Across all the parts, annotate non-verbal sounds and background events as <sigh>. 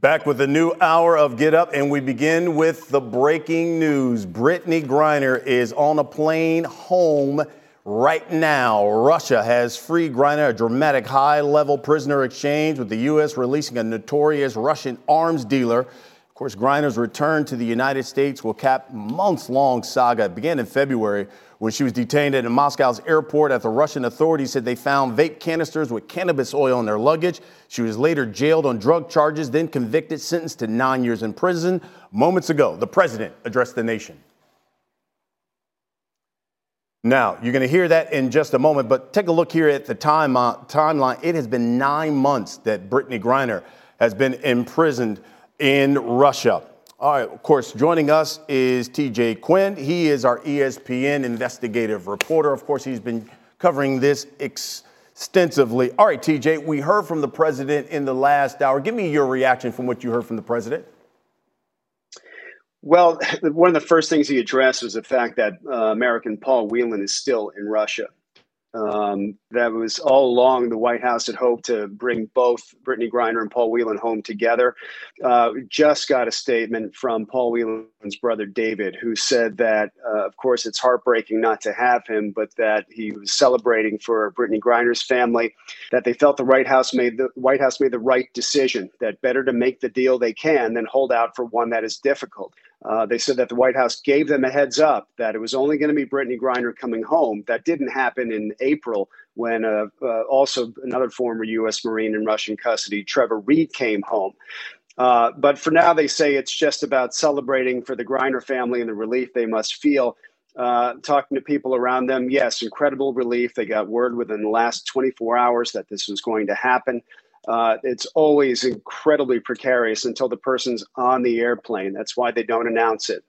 Back with a new hour of Get Up, and we begin with the breaking news. Brittney Griner is on a plane home right now. Russia has freed Griner, a dramatic high level prisoner exchange with the U.S. releasing a notorious Russian arms dealer. Of course, Griner's return to the United States will cap months long saga. It began in February when she was detained at Moscow's airport after Russian authorities said they found vape canisters with cannabis oil in their luggage. She was later jailed on drug charges, then convicted, sentenced to nine years in prison. Moments ago, the president addressed the nation. Now, you're going to hear that in just a moment, but take a look here at the time, uh, timeline. It has been nine months that Brittney Griner has been imprisoned in Russia. All right, of course, joining us is TJ Quinn. He is our ESPN investigative reporter. Of course, he's been covering this extensively. All right, TJ, we heard from the president in the last hour. Give me your reaction from what you heard from the president. Well, <laughs> one of the first things he addressed was the fact that uh, American Paul Whelan is still in Russia. Um, that was all along the White House had hoped to bring both Brittney Griner and Paul Whelan home together. Uh, just got a statement from Paul Whelan's brother David, who said that, uh, of course, it's heartbreaking not to have him, but that he was celebrating for Brittney Griner's family. That they felt the White House made the White House made the right decision. That better to make the deal they can than hold out for one that is difficult. Uh, they said that the White House gave them a heads up that it was only going to be Brittney Griner coming home. That didn't happen in April when uh, uh, also another former U.S. Marine in Russian custody, Trevor Reed, came home. Uh, but for now, they say it's just about celebrating for the Griner family and the relief they must feel. Uh, talking to people around them, yes, incredible relief. They got word within the last 24 hours that this was going to happen uh, it's always incredibly precarious until the person's on the airplane. That's why they don't announce it.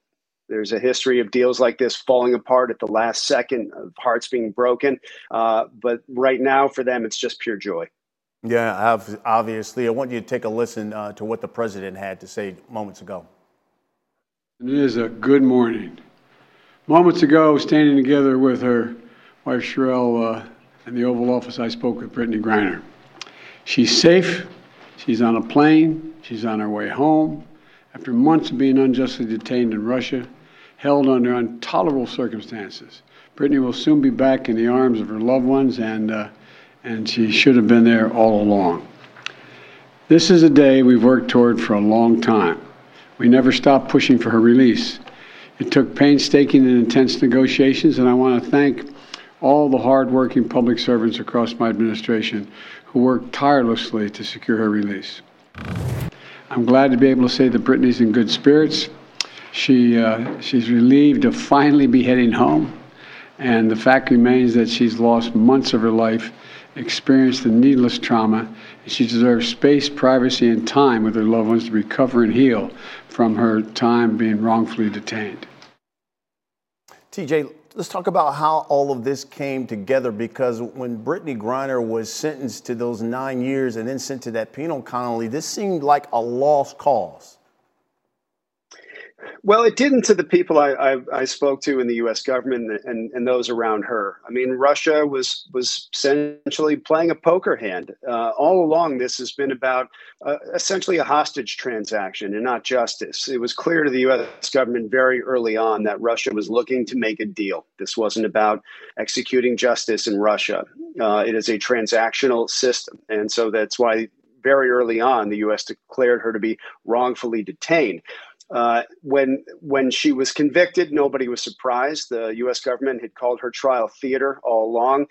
There's a history of deals like this falling apart at the last second, of hearts being broken. Uh, but right now, for them, it's just pure joy. Yeah, obviously. I want you to take a listen uh, to what the president had to say moments ago. It is a good morning. Moments ago, standing together with her wife Cherelle uh, in the Oval Office, I spoke with Brittney Griner. She's safe. She's on a plane. She's on her way home. After months of being unjustly detained in Russia, held under intolerable circumstances. Brittney will soon be back in the arms of her loved ones, and, uh, and she should have been there all along. This is a day we've worked toward for a long time. We never stopped pushing for her release. It took painstaking and intense negotiations, and I want to thank all the hardworking public servants across my administration who worked tirelessly to secure her release. I'm glad to be able to say that Brittney's in good spirits. She, uh, she's relieved to finally be heading home. And the fact remains that she's lost months of her life, experienced the needless trauma, and she deserves space, privacy, and time with her loved ones to recover and heal from her time being wrongfully detained. TJ, let's talk about how all of this came together because when Brittney Griner was sentenced to those nine years and then sent to that penal colony, this seemed like a lost cause. Well, it didn't to the people I, I, I, spoke to in the U.S. government and, and those around her. I mean, Russia was was essentially playing a poker hand uh, all along. This has been about uh, essentially a hostage transaction and not justice. It was clear to the U.S. government very early on that Russia was looking to make a deal. This wasn't about executing justice in Russia. Uh, it is a transactional system, and so that's why very early on the U.S. declared her to be wrongfully detained. Uh, when when she was convicted, nobody was surprised. The U.S. government had called her trial theater all along.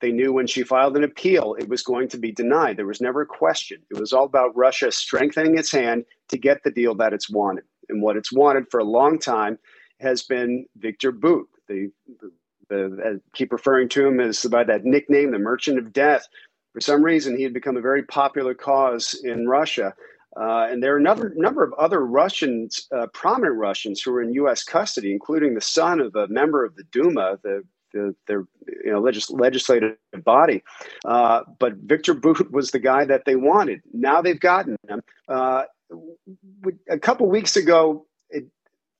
They knew when she filed an appeal, it was going to be denied. There was never a question. It was all about Russia strengthening its hand to get the deal that it's wanted. And what it's wanted for a long time has been Victor Bout. The, the, the keep referring to him as by that nickname, the Merchant of Death. For some reason, he had become a very popular cause in Russia. Uh, and there are a number, of other Russians, uh, prominent Russians, who are in U.S. custody, including the son of a member of the Duma, the, the their you know legis- legislative body. Uh, but Victor Bout <laughs> was the guy that they wanted. Now they've gotten him. Uh, a couple weeks ago, it,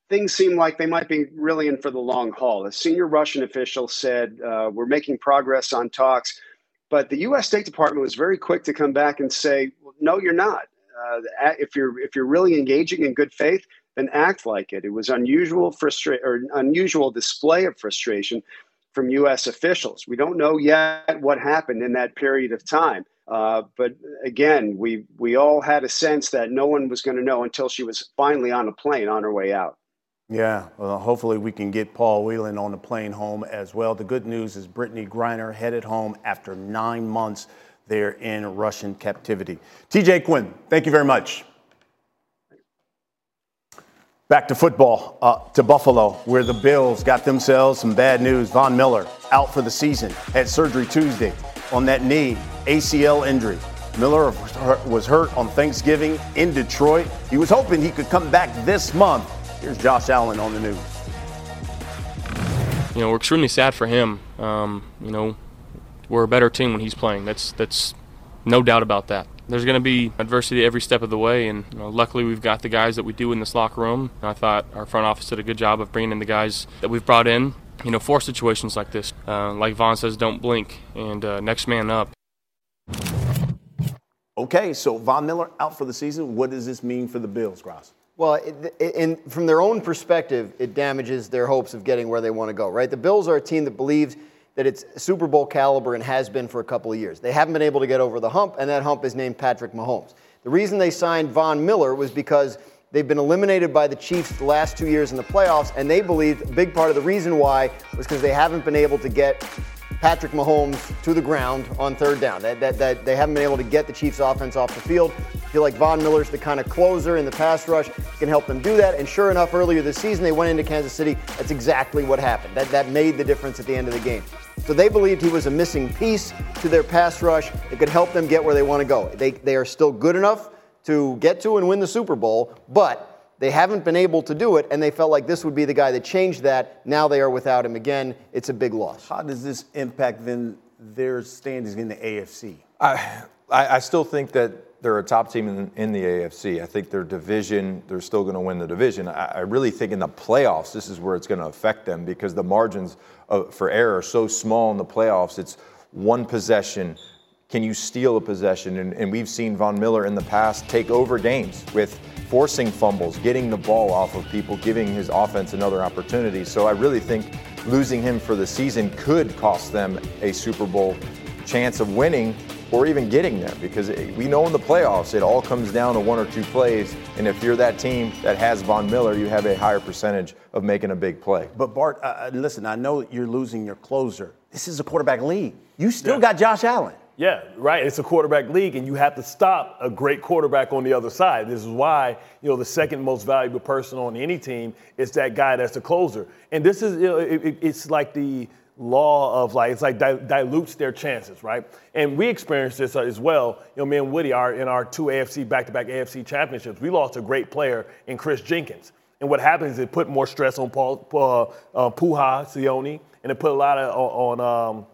things seemed like they might be really in for the long haul. A senior Russian official said, uh, "We're making progress on talks." But the U.S. State Department was very quick to come back and say, "No, you're not." Uh, if you're if you're really engaging in good faith, then act like it. It was unusual frustra- or unusual display of frustration from U.S. officials. We don't know yet what happened in that period of time. Uh, but again, we we all had a sense that no one was going to know until she was finally on a plane on her way out. Yeah, well, hopefully we can get Paul Whelan on the plane home as well. The good news is Brittney Griner headed home after nine months there in Russian captivity. TJ Quinn, thank you very much. Back to football, uh, to Buffalo, where the Bills got themselves some bad news. Von Miller out for the season, had surgery Tuesday on that knee, ACL injury. Miller was hurt on Thanksgiving in Detroit. He was hoping he could come back this month. Here's Josh Allen on the news. You know, we're extremely sad for him. Um, you know, we're a better team when he's playing. That's that's no doubt about that there's going to be adversity every step of the way, and you know, luckily we've got the guys that we do in this locker room. I thought our front office did a good job of bringing in the guys that we've brought in. You know, for situations like this, uh, like Von says, don't blink and uh, next man up. Okay, so Von Miller out for the season. What does this mean for the Bills, Graz? Well, in, from their own perspective, it damages their hopes of getting where they want to go, right? The Bills are a team that believes – that it's Super Bowl caliber and has been for a couple of years. They haven't been able to get over the hump, and that hump is named Patrick Mahomes. The reason they signed Von Miller was because they've been eliminated by the Chiefs the last two years in the playoffs, and they believe a big part of the reason why was because they haven't been able to get Patrick Mahomes to the ground on third down. That, that, that they haven't been able to get the Chiefs' offense off the field. I feel like Von Miller's the kind of closer in the pass rush can help them do that. And sure enough, earlier this season they went into Kansas City. That's exactly what happened. That that made the difference at the end of the game. So they believed he was a missing piece to their pass rush that could help them get where they want to go. They they are still good enough to get to and win the Super Bowl, but they haven't been able to do it, and they felt like this would be the guy that changed that. Now they are without him again. It's a big loss. How does this impact then their standings in the AFC? I, I, still think that they're a top team in, in the AFC. I think their division, they're still going to win the division. I, I, really think in the playoffs, this is where it's going to affect them because the margins of, for error are so small in the playoffs. It's one possession. Can you steal a possession? And, and we've seen Von Miller in the past take over games with forcing fumbles, getting the ball off of people, giving his offense another opportunity. So I really think losing him for the season could cost them a Super Bowl chance of winning or even getting there because we know in the playoffs it all comes down to one or two plays. And if you're that team that has Von Miller, you have a higher percentage of making a big play. But Bart, uh, uh listen, I know you're losing your closer. This is a quarterback league. You still yeah. got Josh Allen. Yeah, right. It's a quarterback league, and you have to stop a great quarterback on the other side. This is why you know the second most valuable person on any team is that guy that's the closer. And this is you know, it, it's like the law of like it's like di- dilutes their chances, right? And we experienced this as well. You know, me and Woody are in our two AFC back-to-back AFC championships. We lost a great player in Kris Jenkins, and what happens is it put more stress on Paul, uh, uh, Pouha and it put a lot of on. Um,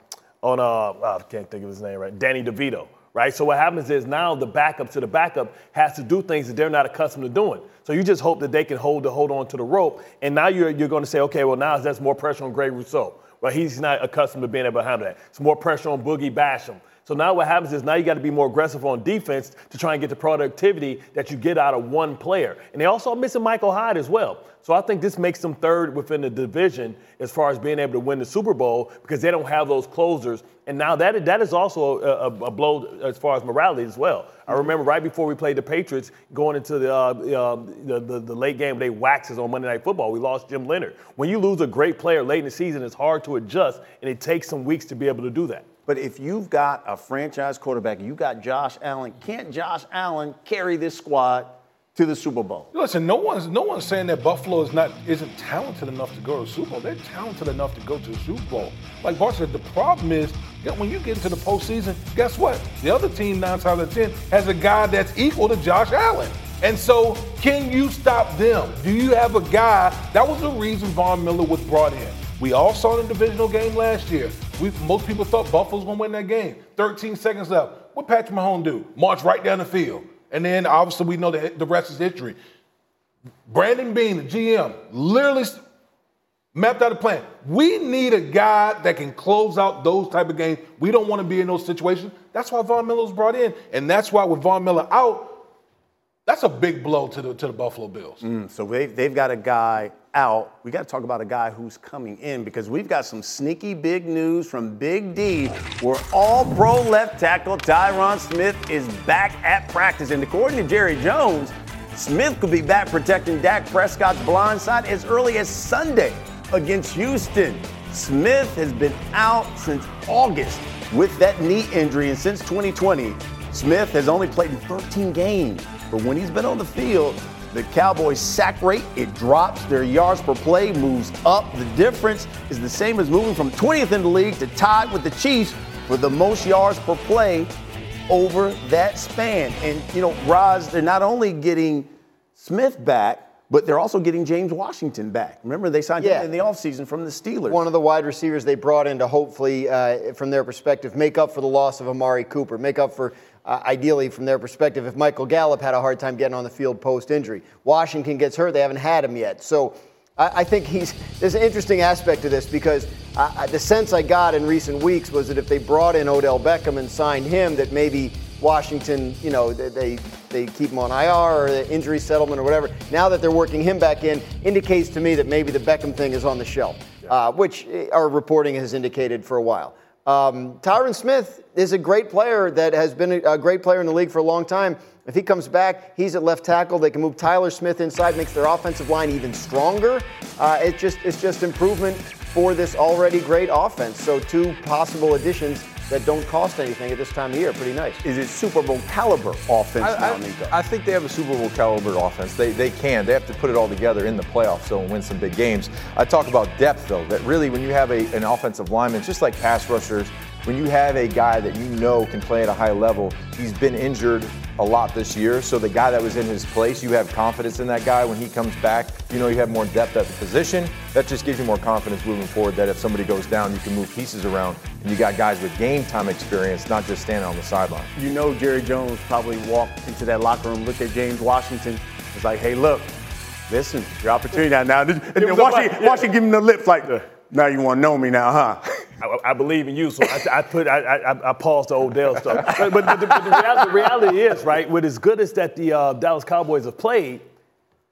on uh, oh, I can't think of his name right, Danny DeVito, right? So what happens is now the backup to the backup has to do things that they're not accustomed to doing. So you just hope that they can hold the hold on to the rope, and now you're you're going to say, okay, well now that's more pressure on Greg Rousseau. Well, he's not accustomed to being able to that. It's more pressure on Boogie Basham. So now what happens is now you got to be more aggressive on defense to try and get the productivity that you get out of one player. And they also are missing Michael Hyde as well. So I think this makes them third within the division as far as being able to win the Super Bowl because they don't have those closers. And now that that is also a, a, blow as far as morality as well. I remember right before we played the Patriots, going into the, uh, uh, the, the, the, late game, they waxed us on Monday Night Football. We lost Jim Leonhard. When you lose a great player late in the season, it's hard to adjust, and it takes some weeks to be able to do that. But if you've got a franchise quarterback, you got Josh Allen, can't Josh Allen carry this squad to the Super Bowl? Listen, no one's no one's saying that Buffalo is not isn't talented enough to go to the Super Bowl. They're talented enough to go to the Super Bowl. Like Bart said, the problem is that when you get into the postseason, guess what? The other team nine times out of ten has a guy that's equal to Josh Allen. And so, can you stop them? Do you have a guy? That was the reason Von Miller was brought in. We all saw the divisional game last year. We, most people thought Buffalo was going to win that game. 13 seconds left. What Patrick Mahomes do? March right down the field. And then obviously we know that the rest is history. Brandon Beane, the GM, literally mapped out a plan. We need a guy that can close out those type of games. We don't want to be in those situations. That's why Von Miller was brought in. And that's why with Von Miller out, That's a big blow to the to the Buffalo Bills. Mm, so they've, they've got a guy out. We got to talk about a guy who's coming in because we've got some sneaky big news from Big D where all pro left tackle Tyron Smith is back at practice. And according to Jerry Jones, Smith could be back protecting Dak Prescott's blind side as early as Sunday against Houston. Smith has been out since August with that knee injury, and since 2020, Smith has only played in 13 games. But when he's been on the field, the Cowboys' sack rate, it drops. Their yards per play moves up. The difference is the same as moving from 20th in the league to tied with the Chiefs for the most yards per play over that span. And, you know, Roz, they're not only getting Smith back, but they're also getting James Washington back. Remember, they signed Yeah. him in the offseason from the Steelers. One of the wide receivers they brought in to hopefully, uh, from their perspective, make up for the loss of Amari Cooper, make up for, uh, ideally, from their perspective, if Michael Gallup had a hard time getting on the field post injury. Washington gets hurt, they haven't had him yet. So I, I think he's, there's an interesting aspect to this because the sense I got in recent weeks was that if they brought in Odell Beckham and signed him, that maybe Washington, you know, they, they, keep him on IR or the injury settlement or whatever. Now that they're working him back in, indicates to me that maybe the Beckham thing is on the shelf, uh, which uh, our reporting has indicated for a while. Um, Tyron Smith is a great player that has been a, a great player in the league for a long time. If he comes back, he's at left tackle. They can move Tyler Smith inside, makes their offensive line even stronger. Uh, it's just it's just improvement for this already great offense. So two possible additions that don't cost anything at this time of year. Pretty nice. Is it Super Bowl caliber offense I, now, I- I think they have a Super Bowl caliber offense. They, they can. They have to put it all together in the playoffs so and win some big games. I talk about depth though. That really, when you have a, an offensive lineman, just like pass rushers, when you have a guy that you know can play at a high level, he's been injured a lot this year. So the guy that was in his place, you have confidence in that guy when he comes back. You know you have more depth at the position. That just gives you more confidence moving forward. That if somebody goes down, you can move pieces around, and you got guys with game time experience, not just standing on the sideline. you know Jerry Jones probably walked into that locker room, looked at James Washington, was like, hey, look, listen, your opportunity now. now. And then was a Washington, yeah. Washington give him the lips like, now you want to know me now, huh? I, I believe in you, so I, I put I, I, I paused the Odell stuff. But, <laughs> but, but the, but the, reality, the reality is, right? With as good as that the uh, Dallas Cowboys have played,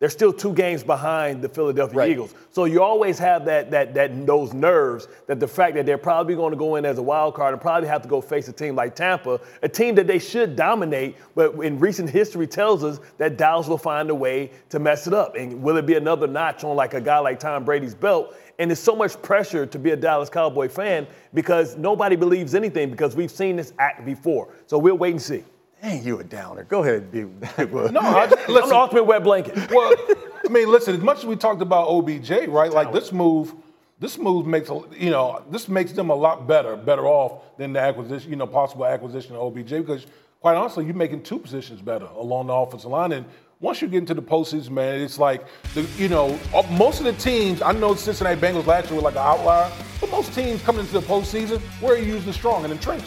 they're still two games behind the Philadelphia Right. Eagles. So you always have that that that those nerves that the fact that they're probably going to go in as a wild card and probably have to go face a team like Tampa, a team that they should dominate, but in recent history tells us that Dallas will find a way to mess it up. And will it be another notch on like a guy like Tom Brady's belt? And there's so much pressure to be a Dallas Cowboy fan because nobody believes anything because we've seen this act before. So we'll wait and see. Dang, you a downer. Go ahead, Big Big Bud. No, I just, I'm the ultimate wet blanket. well, I mean, listen. As much as we talked about OBJ, right? Like this move, this move makes a- you know this makes them a lot better, better off than the acquisition, you know, possible acquisition of OBJ because quite honestly, you're making two positions better along the offensive line. And once you get into the postseason, man, it's like the you know uh, most of the teams. I know Cincinnati Bengals last year were like an outlier, but most teams coming into the postseason, where are you usually strong in the?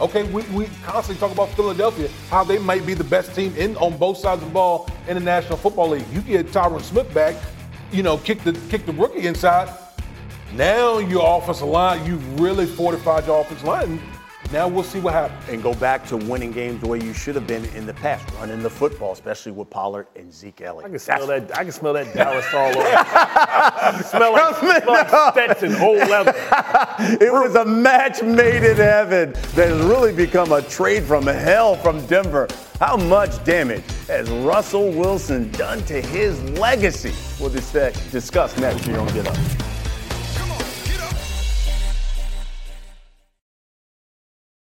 Okay, we, we constantly talk about Philadelphia, how they might be the best team in on both sides of the ball in the National Football League. You get Tyron Smith back, you know, kick the kick the rookie inside. Now your offensive line, you've really fortified your offensive line. Now we'll see what happens. And go back to winning games the way you should have been in the past, running the football, especially with Pollard and Zeke Elliott. I can smell That's- that. I can smell that <laughs> Dallas all over. I smell <laughs> like, smell like Stetson, old leather. <laughs> It was a match made in heaven that has really become a trade from hell from Denver. How much damage has Russell Wilson done to his legacy? We'll dis- discuss next here on Get Up.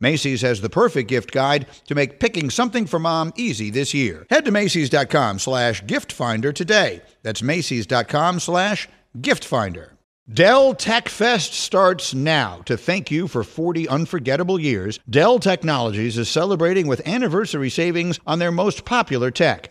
Macy's has the perfect gift guide to make picking something for mom easy this year. Head to Macy's.com slash gift finder today. That's Macy's.com slash gift finder. Dell Tech Fest starts now. To thank you for 40 unforgettable years, Dell Technologies is celebrating with anniversary savings on their most popular tech.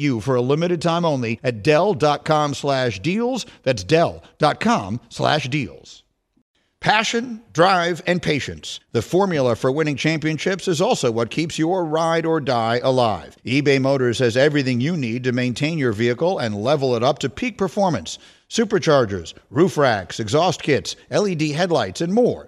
you for a limited time only at Dell.com slash deals. That's Dell.com slash deals. Passion, drive, and patience. The formula for winning championships is also what keeps your ride or die alive. eBay Motors has everything you need to maintain your vehicle and level it up to peak performance. Superchargers, roof racks, exhaust kits, LED headlights, and more.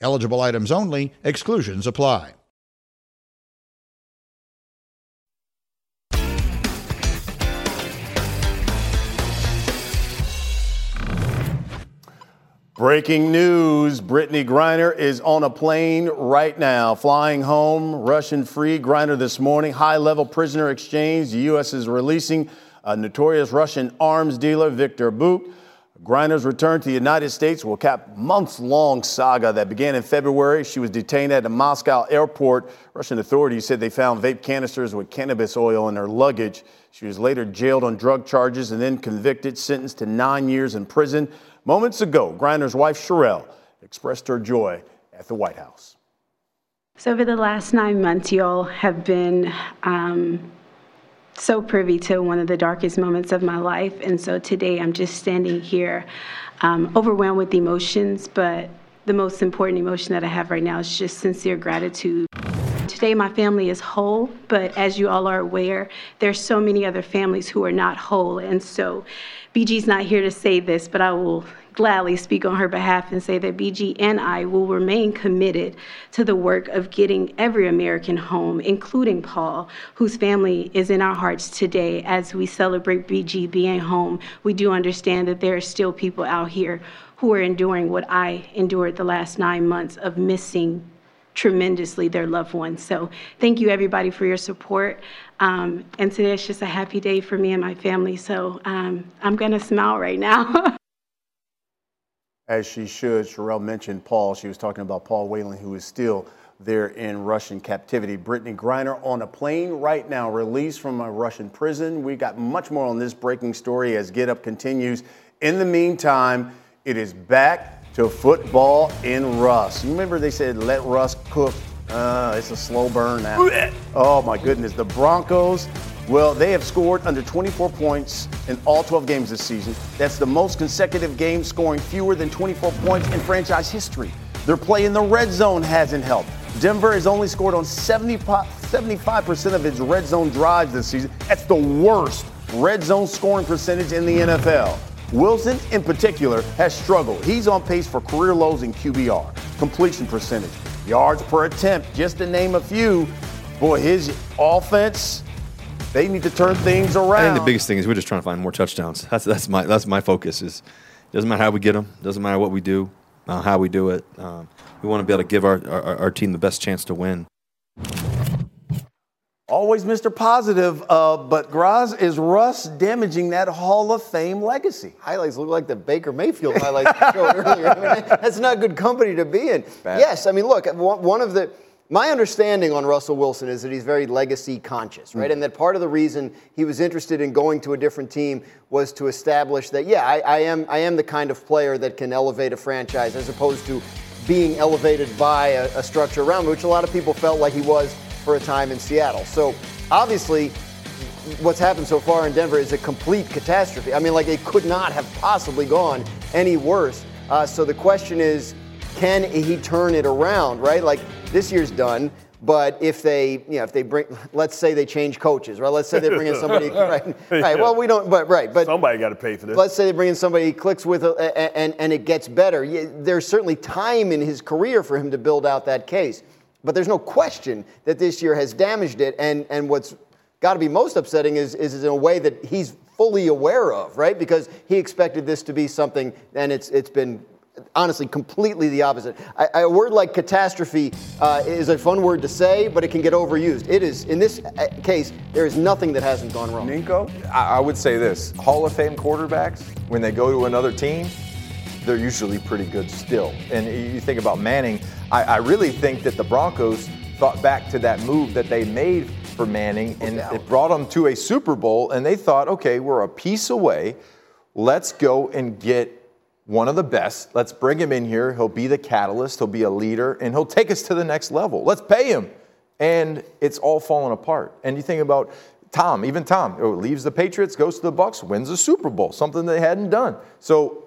Eligible items only, exclusions apply. Breaking news Brittney Griner is on a plane right now, flying home, Russian free. Griner this morning, high level prisoner exchange. The U.S. is releasing a notorious Russian arms dealer, Victor Bout. Griner's return to the United States will cap months long saga that began in February. She was detained at a Moscow airport. Russian authorities said they found vape canisters with cannabis oil in her luggage. She was later jailed on drug charges and then convicted, sentenced to nine years in prison. Moments ago, Griner's wife, Cherelle, expressed her joy at the White House. So, over the last nine months, y'all have been um, so privy to one of the darkest moments of my life. And so today I'm just standing here um, overwhelmed with emotions, but the most important emotion that I have right now is just sincere gratitude. Today, my family is whole, but as you all are aware, there's so many other families who are not whole. And so, BG's not here to say this, but I will gladly speak on her behalf and say that BG and I will remain committed to the work of getting every American home, including Paul, whose family is in our hearts today as we celebrate BG being home. We do understand that there are still people out here who are enduring what I endured the last nine months of missing tremendously their loved ones. So thank you everybody for your support. Um, and today is just a happy day for me and my family. So um, I'm going to smile right now. <laughs> as she should. Cherelle mentioned Paul. She was talking about Paul Whelan, who is still there in Russian captivity. Brittney Griner on a plane right now, released from a Russian prison. We got much more on this breaking story as Get Up continues. In the meantime, it is back to football in Russ. You remember they said let Russ cook. Uh, it's a slow burn now. <laughs> Oh my goodness, the Broncos well, they have scored under 24 points in all 12 games this season. That's the most consecutive games scoring fewer than 24 points in franchise history. Their play in the red zone hasn't helped. Denver has only scored on 70, 75% of its red zone drives this season. That's the worst red zone scoring percentage in the NFL. Wilson, in particular, has struggled. He's on pace for career lows in QBR, completion percentage, yards per attempt, just to name a few. Boy, his offense they need to turn things around. I think the biggest thing is we're just trying to find more touchdowns. That's that's my that's my focus. Is doesn't matter how we get them, doesn't matter what we do, uh, how we do it. Um, we want to be able to give our, our, our team the best chance to win. Always Mr. Positive, uh, but Graz, is Russ damaging that Hall of Fame legacy? Highlights look like the Baker Mayfield highlights showed earlier. I <laughs> mean, that's not good company to be in. Bad. Yes, I mean, look, one of the my understanding on Russell Wilson is that he's very legacy conscious, right? Mm. And that part of the reason he was interested in going to a different team was to establish that, yeah, I, I, am, I am the kind of player that can elevate a franchise as opposed to being elevated by a, a structure around, which a lot of people felt like he was for a time in Seattle. So obviously, what's happened so far in Denver is a complete catastrophe. I mean, like it could not have possibly gone any worse. Uh, so the question is, can he turn it around? Right? Like this year's done. But if they, you know, if they bring, let's say they change coaches, right? Let's say they bring in somebody, <laughs> right? Right. Well, we don't, but right. But somebody got to pay for this. Let's say they bring in somebody he clicks with, uh, and and it gets better. There's certainly time in his career for him to build out that case. But there's no question that this year has damaged it. And and what's got to be most upsetting is is in a way that he's fully aware of, right? Because he expected this to be something, and it's it's been honestly completely the opposite. I, a word like catastrophe uh, is a fun word to say, but it can get overused. It is, in this uh, case, there is nothing that hasn't gone wrong. Ninko? I, I would say this Hall of Fame quarterbacks, when they go to another team, they're usually pretty good still. And you think about Manning, I, I really think that the Broncos thought back to that move that they made for Manning, and it brought them to a Super Bowl, and they thought, okay, we're a piece away. Let's go and get one of the best. Let's bring him in here. He'll be the catalyst, he'll be a leader, and he'll take us to the next level. Let's pay him. And it's all falling apart. And you think about Tom, even Tom, oh, leaves the Patriots, goes to the Bucks, wins a Super Bowl, something they hadn't done. So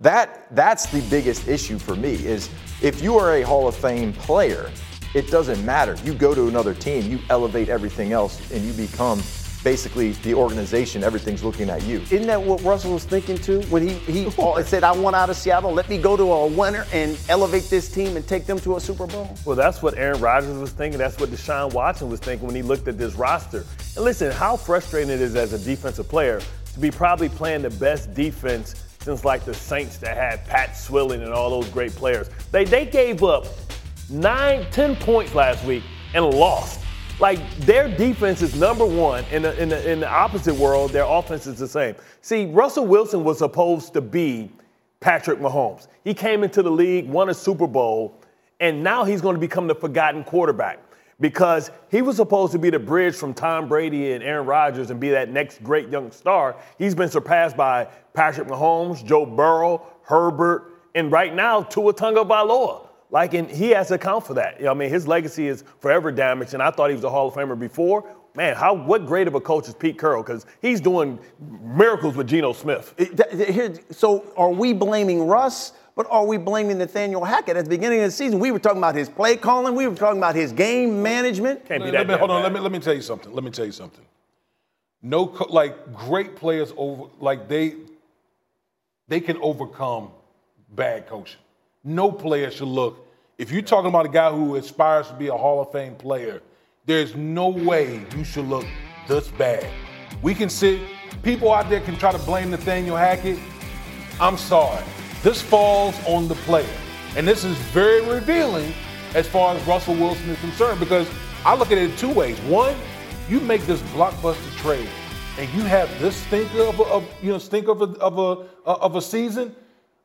that that's the biggest issue for me is if you are a Hall of Fame player, it doesn't matter. You go to another team, you elevate everything else, and you become basically the organization, everything's looking at you. Isn't that what Russell was thinking too? When he, he <laughs> said, I want out of Seattle, let me go to a winner and elevate this team and take them to a Super Bowl? Well, that's what Aaron Rodgers was thinking. That's what Deshaun Watson was thinking when he looked at this roster. And listen, how frustrating it is as a defensive player to be probably playing the best defense since like the Saints that had Pat Swilling and all those great players. They, they gave up nine, ten points last week and lost. Like their defense is number one. In the, in the, in the opposite world, their offense is the same. See, Russell Wilson was supposed to be Patrick Mahomes. He came into the league, won a Super Bowl, and now he's going to become the forgotten quarterback because he was supposed to be the bridge from Tom Brady and Aaron Rodgers and be that next great young star. He's been surpassed by Patrick Mahomes, Joe Burrow, Herbert, and right now Tua Tagovailoa. Like, and he has to account for that. You know, I mean, his legacy is forever damaged, and I thought he was a Hall of Famer before. Man, how what great of a coach is Pete Carroll? Because he's doing miracles with Geno Smith. So, are we blaming Russ? But are we blaming Nathaniel Hackett at the beginning of the season? We were talking about his play calling. We were talking about his game management. Can't be that. Let me, hold on. Let me let me tell you something. Let me tell you something. No, like great players over, like they, they can overcome bad coaching. No player should look. If you're talking about a guy who aspires to be a Hall of Fame player, there's no way you should look this bad. We can sit, people out there can try to blame Nathaniel Hackett. I'm sorry. This falls on the player. And this is very revealing as far as Russell Wilson is concerned because I look at it two ways. One, you make this blockbuster trade and you have this stinker of a, of, you know, stinker of a, of a, uh, of a season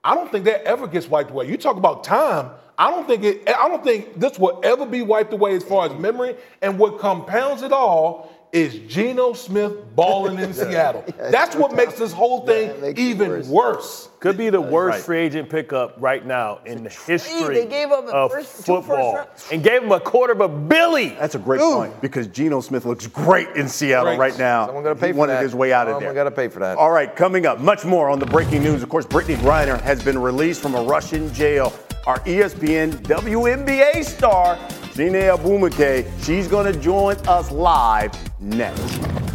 I don't think that ever gets wiped away. You talk about time. I don't think it. I don't think this will ever be wiped away as far as memory. And what compounds it all is Geno Smith balling in <laughs> Seattle. Yeah, That's what makes this whole thing yeah, even worse. worse. Could be the worst right. free agent pickup right now in the history they gave up of first, football, and gave him a quarter of a billy. That's a great Ooh. point because Geno Smith looks great in Seattle great. right now. Someone got to pay for that. his way out of there. Someone got to pay for that. All right, coming up, much more on the breaking news. Of course, Brittney Griner has been released from a Russian jail. Our ESPN WNBA star, Chiney Ogwumike, she's going to join us live next.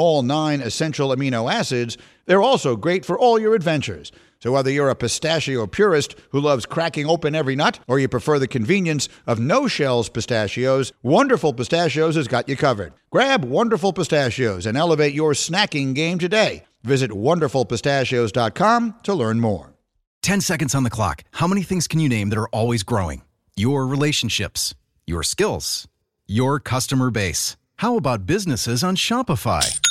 all nine essential amino acids, they're also great for all your adventures. So, whether you're a pistachio purist who loves cracking open every nut, or you prefer the convenience of no shells pistachios, Wonderful Pistachios has got you covered. Grab Wonderful Pistachios and elevate your snacking game today. Visit wonderfulpistachios.com to learn more. 10 seconds on the clock. How many things can you name that are always growing? Your relationships, your skills, your customer base. How about businesses on Shopify?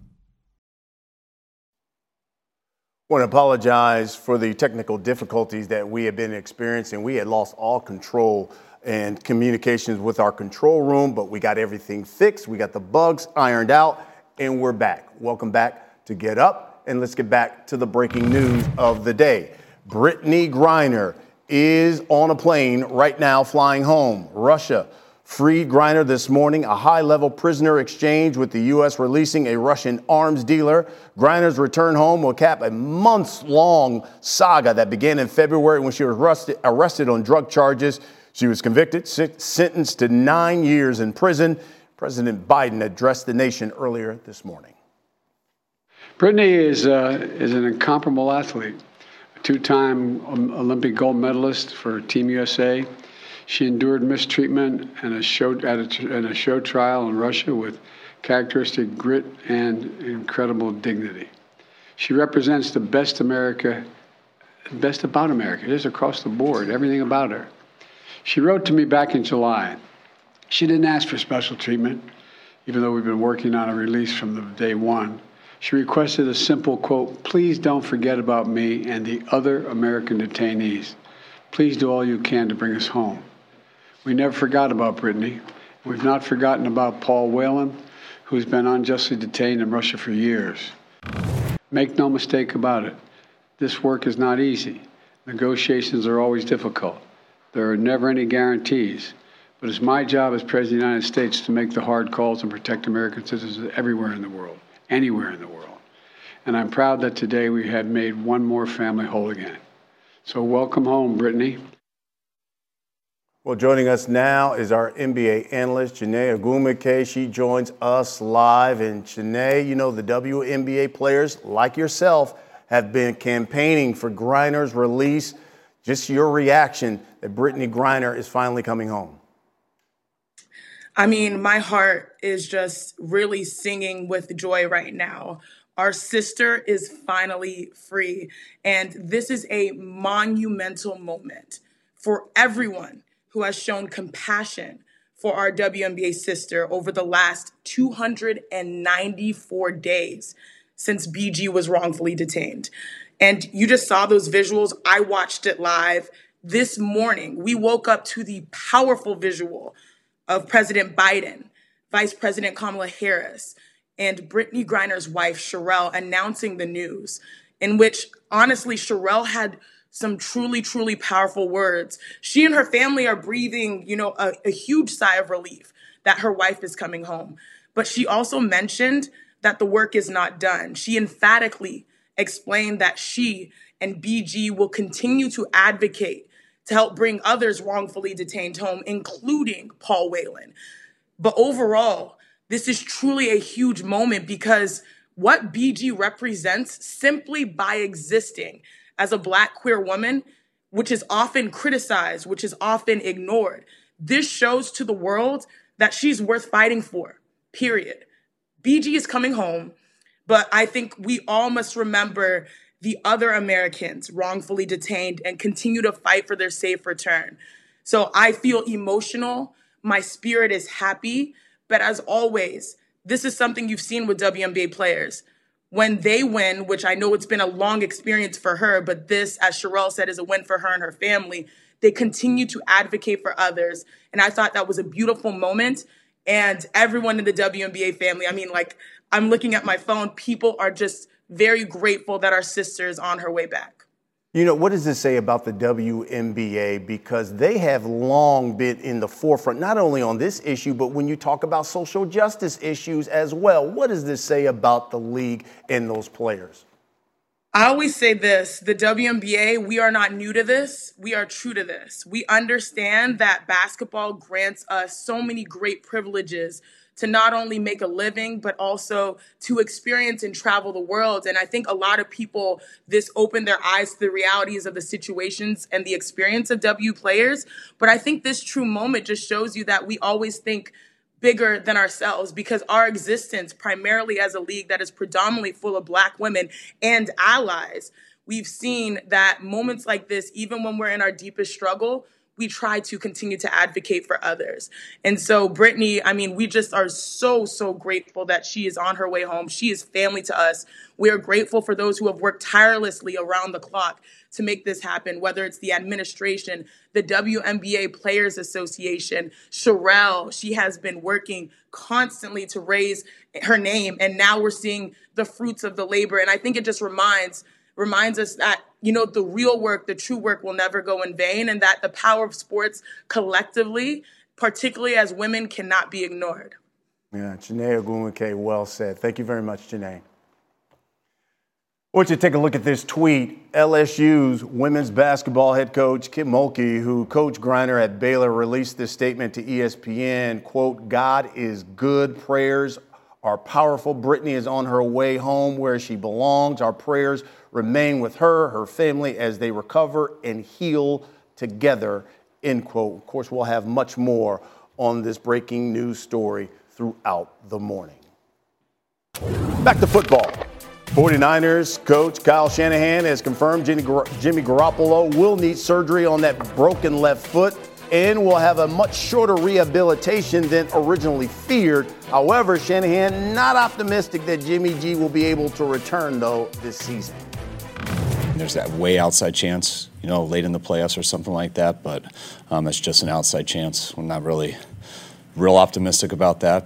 want to apologize for the technical difficulties that we have been experiencing. We had lost all control and communications with our control room, but we got everything fixed. We got the bugs ironed out, and we're back. Welcome back to Get Up, and let's get back to the breaking news of the day. Brittney Griner is on a plane right now flying home. Russia freed Griner this morning, a high level prisoner exchange with the U.S. releasing a Russian arms dealer. Griner's return home will cap a months long saga that began in February when she was arrested, arrested on drug charges. She was convicted, sentenced to nine years in prison. President Biden addressed the nation earlier this morning. Brittney is, uh, is an incomparable athlete, a two time Olympic gold medalist for Team USA she endured mistreatment and a show, at a, at a show trial in Russia with characteristic grit and incredible dignity. She represents the best America, best about America, just across the board, everything about her. She wrote to me back in July. She didn't ask for special treatment, even though we've been working on a release from the day one. She requested a simple quote Please don't forget about me and the other American detainees. Please do all you can to bring us home. We never forgot about Brittney. We've not forgotten about Paul Whelan, who's been unjustly detained in Russia for years. Make no mistake about it, this work is not easy. Negotiations are always difficult. There are never any guarantees. But it's my job as President of the United States to make the hard calls and protect American citizens everywhere in the world, anywhere in the world. And I'm proud that today we have made one more family whole again. So welcome home, Brittney. Well, joining us now is our NBA analyst, Chiney Ogwumike. She joins us live. And Chiney, you know, the WNBA players, like yourself, have been campaigning for Griner's release. Just your reaction that Brittney Griner is finally coming home. I mean, my heart is just really singing with joy right now. Our sister is finally free. And this is a monumental moment for everyone who has shown compassion for our WNBA sister over the last 294 days since BG was wrongfully detained. And you just saw those visuals. I watched it live this morning. We woke up to the powerful visual of President Biden, Vice President Kamala Harris, and Brittney Griner's wife, Cherelle, announcing the news, in which honestly, Cherelle had some truly, truly powerful words. She and her family are breathing, you know, a, a huge sigh of relief that her wife is coming home. But she also mentioned that the work is not done. She emphatically explained that she and BG will continue to advocate to help bring others wrongfully detained home, including Paul Whelan. But overall, this is truly a huge moment because what BG represents simply by existing as a black queer woman, which is often criticized, which is often ignored. This shows to the world that she's worth fighting for, period. BG is coming home, but I think we all must remember the other Americans wrongfully detained and continue to fight for their safe return. So I feel emotional. My spirit is happy. But as always, this is something you've seen with WNBA players. When they win, which I know it's been a long experience for her, but this, as Cherelle said, is a win for her and her family. They continue to advocate for others. And I thought that was a beautiful moment. And everyone in the WNBA family, I mean, like, I'm looking at my phone, people are just very grateful that our sister is on her way back. You know, what does this say about the WNBA? Because they have long been in the forefront, not only on this issue, but when you talk about social justice issues as well. What does this say about the league and those players? I always say this the WNBA, we are not new to this. We are true to this. We understand that basketball grants us so many great privileges to not only make a living, but also to experience and travel the world. And I think a lot of people, this opened their eyes to the realities of the situations and the experience of W players. But I think this true moment just shows you that we always think bigger than ourselves because our existence, primarily as a league that is predominantly full of Black women and allies, we've seen that moments like this, even when we're in our deepest struggle, we try to continue to advocate for others. And so, Brittney, I mean, we just are so, so grateful that she is on her way home. She is family to us. We are grateful for those who have worked tirelessly around the clock to make this happen, whether it's the administration, the WNBA Players Association, Cherelle, she has been working constantly to raise her name. And now we're seeing the fruits of the labor. And I think it just reminds reminds us that you know the real work the true work will never go in vain and that the power of sports collectively particularly as women cannot be ignored yeah Chiney Ogwumike, well said thank you very much Chiney I want you to take a look at this tweet. LSU's women's basketball head coach, Kim Mulkey, who coached Griner at Baylor, released this statement to ESPN, quote, God is good. Prayers are powerful. Brittney is on her way home where she belongs. Our prayers remain with her, her family, as they recover and heal together, end quote. Of course, we'll have much more on this breaking news story throughout the morning. Back to football. 49ers coach Kyle Shanahan has confirmed Jimmy, Jimmy Garoppolo will need surgery on that broken left foot and will have a much shorter rehabilitation than originally feared. However, Shanahan not optimistic that Jimmy G will be able to return though this season. There's that way outside chance, you know, late in the playoffs or something like that, but um, it's just an outside chance. We're not really real optimistic about that.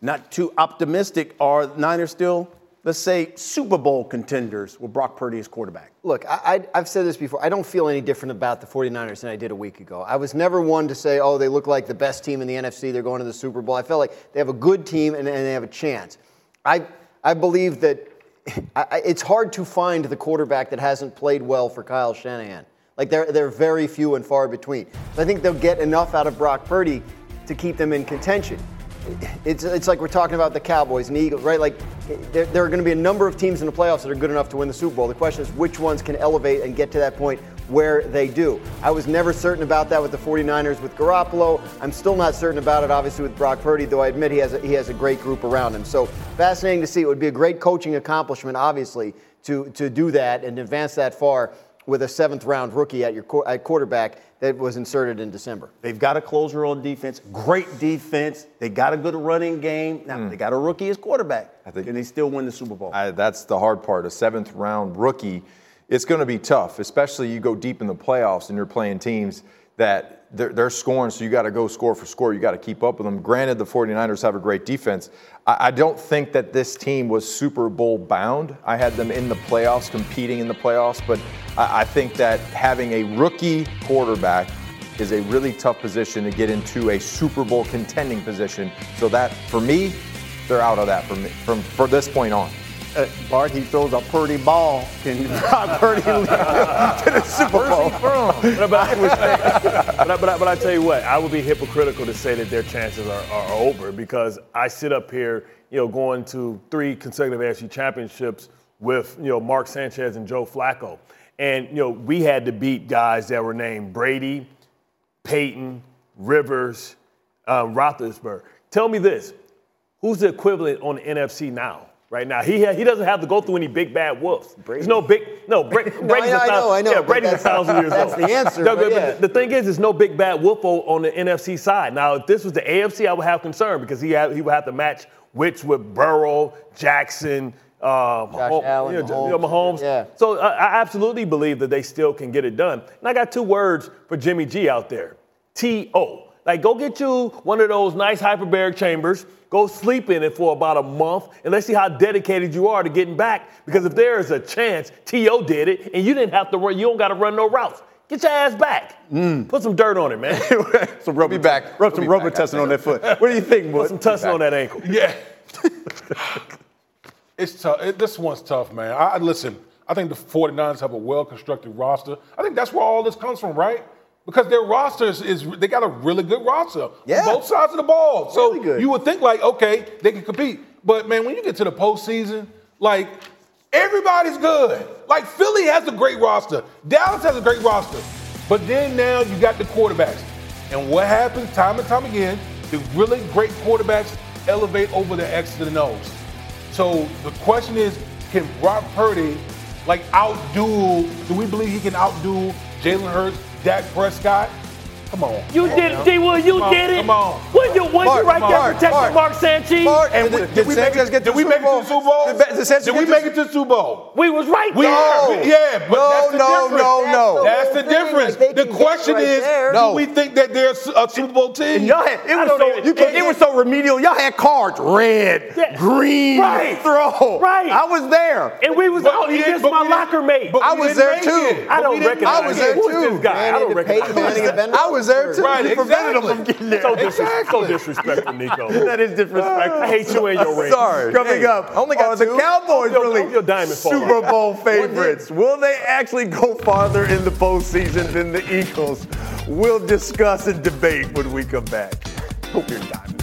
Not too optimistic. Are Niners still let's say, Super Bowl contenders with Brock Purdy as quarterback? Look, I, have said this before. I don't feel any different about the 49ers than I did a week ago. I was never one to say, oh, they look like the best team in the NFC. They're going to the Super Bowl. I felt like they have a good team and, and they have a chance. I, I believe that I, it's hard to find the quarterback that hasn't played well for Kyle Shanahan. Like, they're, they're very few and far between. I think they'll get enough out of Brock Purdy to keep them in contention it's, it's like we're talking about the Cowboys and Eagles, right? Like there, there are going to be a number of teams in the playoffs that are good enough to win the Super Bowl. The question is which ones can elevate and get to that point where they do. I was never certain about that with the 49ers with Garoppolo. I'm still not certain about it, obviously, with Brock Purdy, though I admit he has a, he has a great group around him. So fascinating to see. It would be a great coaching accomplishment, obviously, to, to do that and advance that far with a seventh round rookie at your at quarterback that was inserted in December. They've got a closer on defense, great defense. They got a good running game. Now mm. they got a rookie as quarterback. I think, and they still win the Super Bowl. I, that's the hard part. A seventh round rookie, it's going to be tough, especially you go deep in the playoffs and you're playing teams that they're, they're scoring, so you got to go score for score. You got to keep up with them. Granted, the 49ers have a great defense. I, don't think that this team was Super Bowl bound. I had them in the playoffs, competing in the playoffs, but I, think that having a rookie quarterback is a really tough position to get into a Super Bowl contending position. So that, for me, they're out of that from, from, from this point on uh, Bart, he throws a Purdy ball. Can Brock Purdy lead <laughs> to the Super Bowl? <laughs> but, but, but, but, I tell you what, I would be hypocritical to say that their chances are, are over because I sit up here, you know, going to three consecutive AFC championships with, you know, Mark Sanchez and Joe Flacco. And, you know, we had to beat guys that were named Brady, Peyton, Rivers, um, Roethlisberger. Tell me this, who's the equivalent on the NFC now? Right now. He ha- he doesn't have to go through any big bad wolves. There's no big no. Bra- <laughs> Brady's I a know, thousand, I know, Yeah, Brady's a thousand years that's old. That's the answer, No, but yeah. the, the thing is, there's no big bad wolf on the NFC side. Now, if this was the AFC, I would have concern because he had, he would have to match wits with Burrow, Jackson. Um, Mahomes, Allen, you know, Mahomes. you know, Mahomes. Yeah. So I, I absolutely believe that they still can get it done. And I got two words for Jimmy G out there: T.O. Like, go get you one of those nice hyperbaric chambers. Go sleep in it for about a month, and let's see how dedicated you are to getting back. Because if there is a chance T.O. did it, and you didn't have to run, you don't got to run no routes. Get your ass back. Mm. Put some dirt on it, man. <laughs> some rubber, Be back. rub We'll some be rubber back, testing on that foot. What do you think, boy? Put some tussin on that ankle. Yeah. <laughs> it's tough. It, this one's tough, man. I, I- listen, I think the 49ers have a well-constructed roster. I think that's where all this comes from, right? Because their roster is, they got a really good roster Yeah. both sides of the ball. So Really good. you would think like, okay, they can compete. But man, when you get to the postseason, like everybody's good. Like Philly has a great roster. Dallas has a great roster. But then now you got the quarterbacks. And what happens time and time again, the really great quarterbacks elevate over the X and the O's. So the question is, can Brock Purdy like outdo, do we believe he can outdo Jalen Hurts, Dak Prescott? Come on. You Come did now. it, D. Will. You Come on, did it. Come on. When you, when Mark, you right there Mark, protecting Mark. Mark Sanchez? Mark, And did, we- did did we make Sanchez it- get to did we the make Super it Bowl? to the Super Bowl? Did, did Sanchez Did we make it to the Super Bowl? we was right We there. are. Yeah, but No, that's the no, difference. no, no. That's the the thing. difference. Like, the question right is, there. do No. we think that they're a Super Bowl team? Y'all had, it was so even- you it- it, was so remedial. Y'all had cards red, Yeah. green, Right. throw. Right. I was there. And we was But out we didn't- against my locker mate. I was there too. I don't recognize make I was there too. this guy? I don't to recognize Peyton Manning him. and Ben I was there too. Right, You prevented exactly. him from getting there. So, dis- Exactly. so disrespectful, Nico. <laughs> That is disrespectful. I hate you and your ring. Sorry. Coming Hey, up, I only got are the. Cowboys Your- really your diamond Super. Bowl favorites? Will they actually go farther in the postseason than the Eagles? We'll discuss and debate when we come back. Hope you're diamond.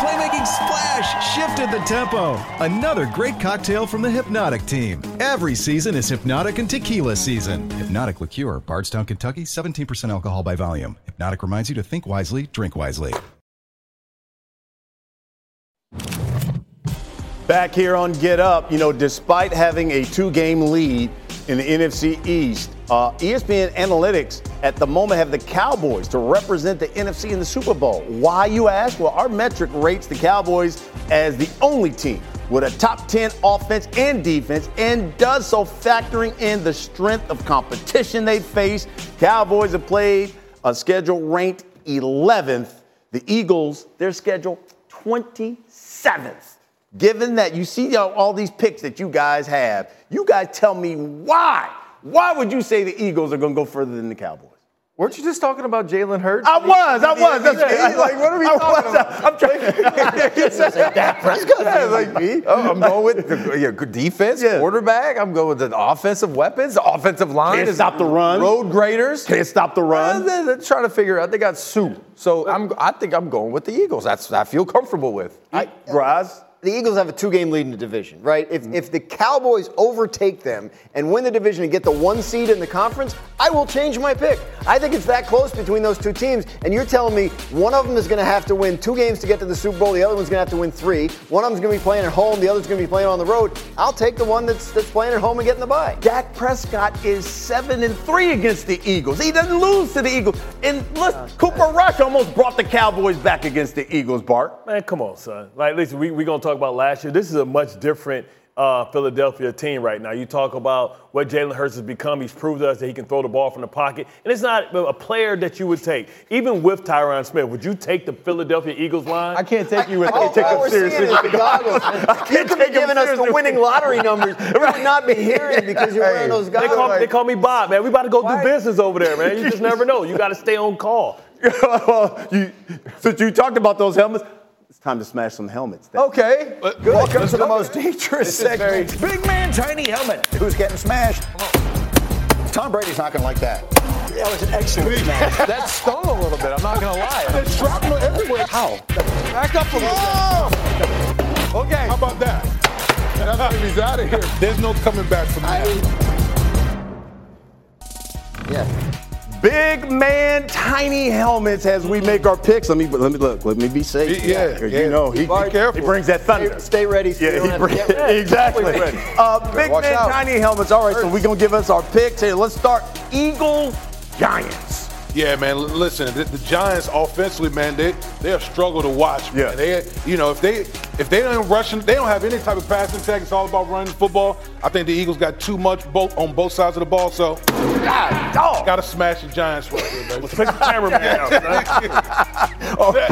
Playmaking splash shifted the tempo. Another great cocktail from the Hypnotic team. Every season is Hypnotic and Tequila season. Hypnotic Liqueur, Bardstown, Kentucky, 17% alcohol by volume. Hypnotic reminds you to think wisely, drink wisely. Back here on Get Up, you know, despite having a two game lead in the NFC East, uh, ESPN Analytics at the moment have the Cowboys to represent the NFC in the Super Bowl. Why, you ask? Well, our metric rates the Cowboys as the only team with a top 10 offense and defense and does so factoring in the strength of competition they face. Cowboys have played a schedule ranked 11th. The Eagles, their schedule 27th. Given that you see all, all these picks that you guys have, you guys tell me why. Why would you say the Eagles are going to go further than the Cowboys? Weren't you just talking about Jalen Hurts? I was, I was. That's Yeah, like, what are we I talking was. about? I'm trying. <laughs> Dak Prescott. Yeah, like me. Oh, I'm going with the yeah, good defense, Yeah. quarterback. I'm going with the offensive weapons, the offensive line. Can't stop the run. Road graders. Can't stop the Uh, run. they're, they're trying to figure out. They got soup. So I'm. I think I'm going with the Eagles. That's I feel comfortable with. I, Graz? The Eagles have a two-game lead in the division, right? If, mm-hmm. if the Cowboys overtake them and win the division and get the one seed in the conference, I will change my pick. I think it's that close between those two teams, and you're telling me one of them is going to have to win two games to get to the Super Bowl, the other one's going to have to win three. One of them's going to be playing at home, the other's going to be playing on the road. I'll take the one that's that's playing at home and getting the bye. Dak Prescott is seven and three against the Eagles. He doesn't lose to the Eagles. And look, Cooper Rush almost brought the Cowboys back against the Eagles, Bart. Man, come on, son. Like, listen, we we gonna talk about last year. This is a much different uh, Philadelphia team right now. You talk about what Jalen Hurts has become. He's proved to us that he can throw the ball from the pocket. And it's not a player that you would take. Even with Tyron Smith, would you take the Philadelphia Eagles line? I can't take you with All, take all him we're seeing seriously. is the goggles. You could be giving us the winning lottery numbers. <laughs> You would not be hearing because you're wearing those They call, they call me Bob, man. We about to go do business over there, man. You just <laughs> never know. You got to stay on call. <laughs> well, you, since you talked about those helmets, it's time to smash some helmets. Okay. But- Good. Welcome Welcome to to the the most dangerous This is very- segment. Big man, tiny helmet. Who's getting smashed? Tom Brady's not going to like that. That was an excellent smash. that stung a little bit. I'm not gonna lie. There's shrapnel everywhere. How? Back up a little. Okay. How about that? That's when he's out of here. There's no coming back from that. Yeah. Big man, tiny helmets as we make our picks. Let me let me look. Let me be safe. Yeah, 'Cause yeah. You know, he, Be careful. he brings that thunder. Stay, stay ready. So Yeah, don't he brings, get ready. exactly. Ready. Uh, big man, out. tiny helmets. All right, so we're gonna give us our picks here. Let's start. Eagles, Giants. Yeah, man. Listen, the, the Giants offensively, man, they they're a struggle to watch. Man. Yeah. They, you know, if they if they don't rushing, they don't have any type of passing attack. It's all about running football. I think the Eagles got too much both on both sides of the ball. So, God, dog, gotta smash the Giants right here, baby. Let's pick the cameraman out. man. <laughs> Okay.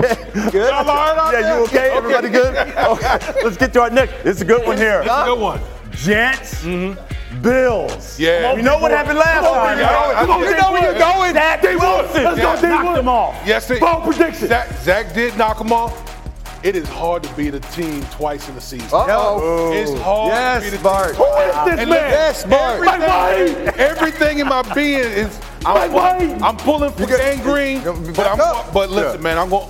Good. Y'all all right out Yeah, there? you okay? Everybody good? Okay. Let's get to our next. It's a good one here. That's a good one. Jets, mm-hmm. Bills. Yeah. You know what happened last Come time? big y'all. boy. Come on, You know where you're going. Zach Day one. Wilson. Let's go, day Knocked one. them off. Yes, it, Bold prediction. Zach, Zach did knock them off. It is hard to beat a team twice in the season. Uh-oh. It's hard Yes, to beat a Bart. team. Who is this And man? look, Yes, Bart. Everything, everything in my being is I'm, Mike White. I'm pulling for gang green, but I'm but listen, man, I'm going.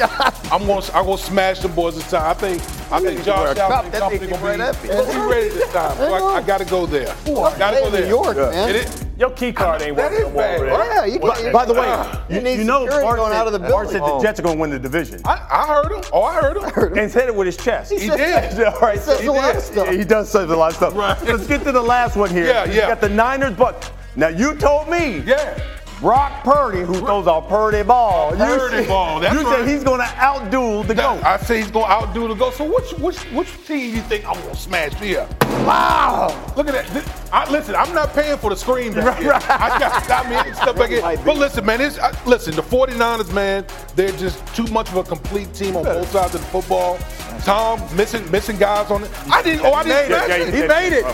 I'm gonna I'm going to smash them boys this time. I think. I think Josh cup, Allen and that company thing going right up to be, be ready this time. So I, I got to go there. I Got to go there. New York, man. It is- Your key card ain't That working is no more bad. over. Yeah, you By, can. by the way, You need know security Bart going said, out of the Bart said the Jets are going to win the division. I, I heard him. Oh, I heard him. and said it with his chest. He did. All right, says he a lot of stuff. Yeah, he does say a lot of stuff. Right. Let's get to the last one here. Yeah, You yeah. got the Niners, but now you told me. Yeah. Brock Purdy, who throws a Purdy ball. A Purdy you ball, that's you right. said he's going to outdo the Now, GOAT. I say he's gonna outdo the go. So which which which team you think I'm gonna smash here? Wow. Look at that. This- I, listen, I'm not paying for the screen back here. I got I mean stuff back here. But listen, man, it's, I, listen, the 49ers, man, they're just too much of a complete team on both sides of the football. Tom missing missing guys on it. I didn't. Oh, I didn't. Smash yeah, it. he made it.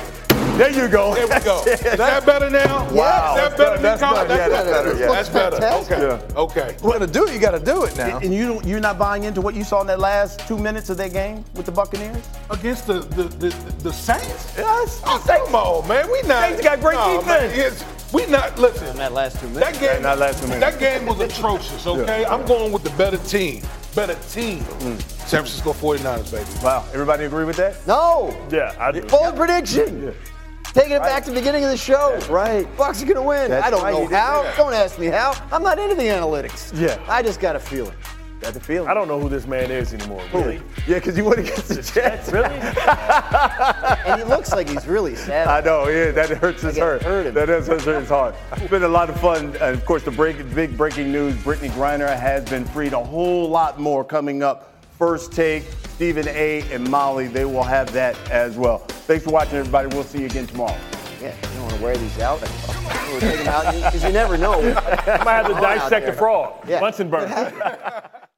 There you go. There we go. <laughs> Is that better now? Wow. Is that better than That's Tom? better. Yeah, that's better. Yeah. That's better. Fantastic. Okay. Okay. You gotta do it. You gotta do it now. And you don't- you're not buying into what you saw in that last two minutes of that game with the Buccaneers? Against the the the, the Saints. Yes. Oh, come on, man. We not. Saints got great Nah, man, defense. it's- we not. Listen. In that last two minutes. That game, not last two minutes. that game was atrocious, okay? I'm going with the better team. Better team. Mm. San Francisco 49ers, baby. Wow. Everybody agree with that? No. Yeah, I do. Bold prediction. Taking it back to the beginning of the show. That's right. Bucks are going to win. That's I don't right, know how. that. Don't ask me how. I'm not into the analytics. Yeah. I just got a feeling. Got the feeling. I don't know who this man is anymore. Really? Yeah, because you went against the Jets. Really? <laughs> And he looks like he's really sad. I know, yeah, that hurts his heart. hurt him. That does hurt his heart. It's <laughs> been a lot of fun. And of course, the break, big breaking news: Brittney Griner has been freed. A whole lot more coming up. First take, Stephen A. and Molly, they will have that as well. Thanks for watching, everybody. We'll see you again tomorrow. Yeah, you don't want to wear these out. We'll take them out because you never know. <laughs> I might have to Come on out dissect there. the frog. Yeah. Bunsen burner. <laughs>